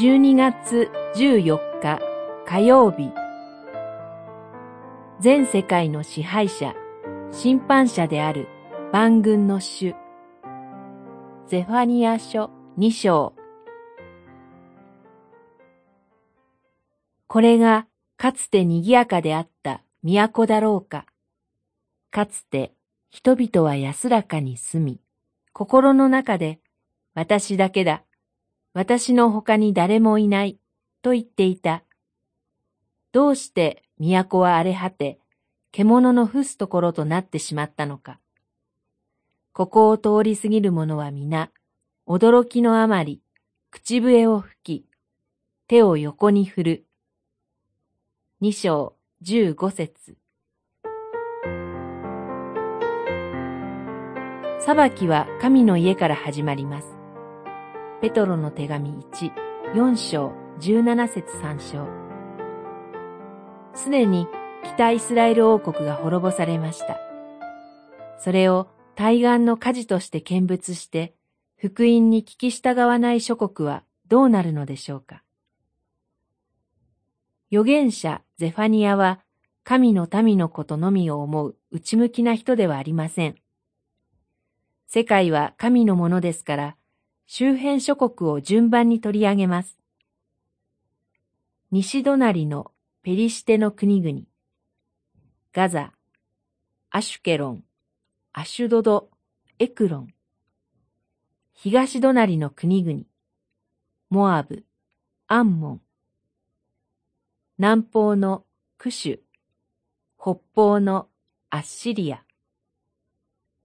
12月14日火曜日。全世界の支配者、審判者である万軍の主。ゼファニア書2章。これがかつて賑やかであった都だろうか。かつて人々は安らかに住み、心の中で私だけだ、私の他に誰もいない、と言っていた。どうして都は荒れ果て、獣の伏すところとなってしまったのか。ここを通り過ぎる者は皆、驚きのあまり、口笛を吹き、手を横に振る。二章十五節裁きは神の家から始まります。ペトロの手紙1、4章、17節3章。すでに北イスラエル王国が滅ぼされました。それを対岸の火事として見物して、福音に聞き従わない諸国はどうなるのでしょうか。預言者ゼファニアは神の民のことのみを思う内向きな人ではありません。世界は神のものですから、周辺諸国を順番に取り上げます。西隣のペリシテの国々、ガザ、アシュケロン、アシュドド、エクロン、東隣の国々、モアブ、アンモン、南方のクシュ、北方のアッシリア。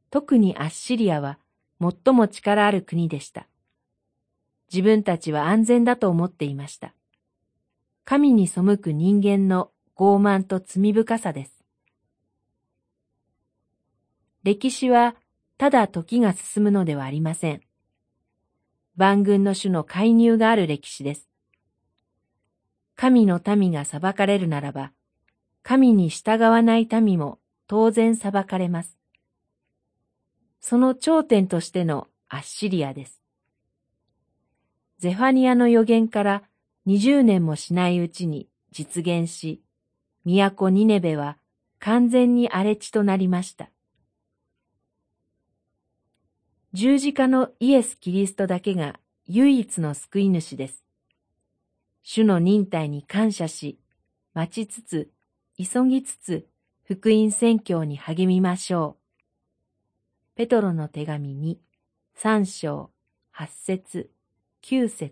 特にアッシリアは最も力ある国でした。自分たちは安全だと思っていました。神に背く人間の傲慢と罪深さです。歴史はただ時が進むのではありません。万軍の種の介入がある歴史です。神の民が裁かれるならば、神に従わない民も当然裁かれます。その頂点としてのアッシリアです。ゼファニアの予言から20年もしないうちに実現し、都ニネベは完全に荒れ地となりました。十字架のイエス・キリストだけが唯一の救い主です。主の忍耐に感謝し、待ちつつ、急ぎつつ、福音宣教に励みましょう。ペトロの手紙に、三章、八節、九節。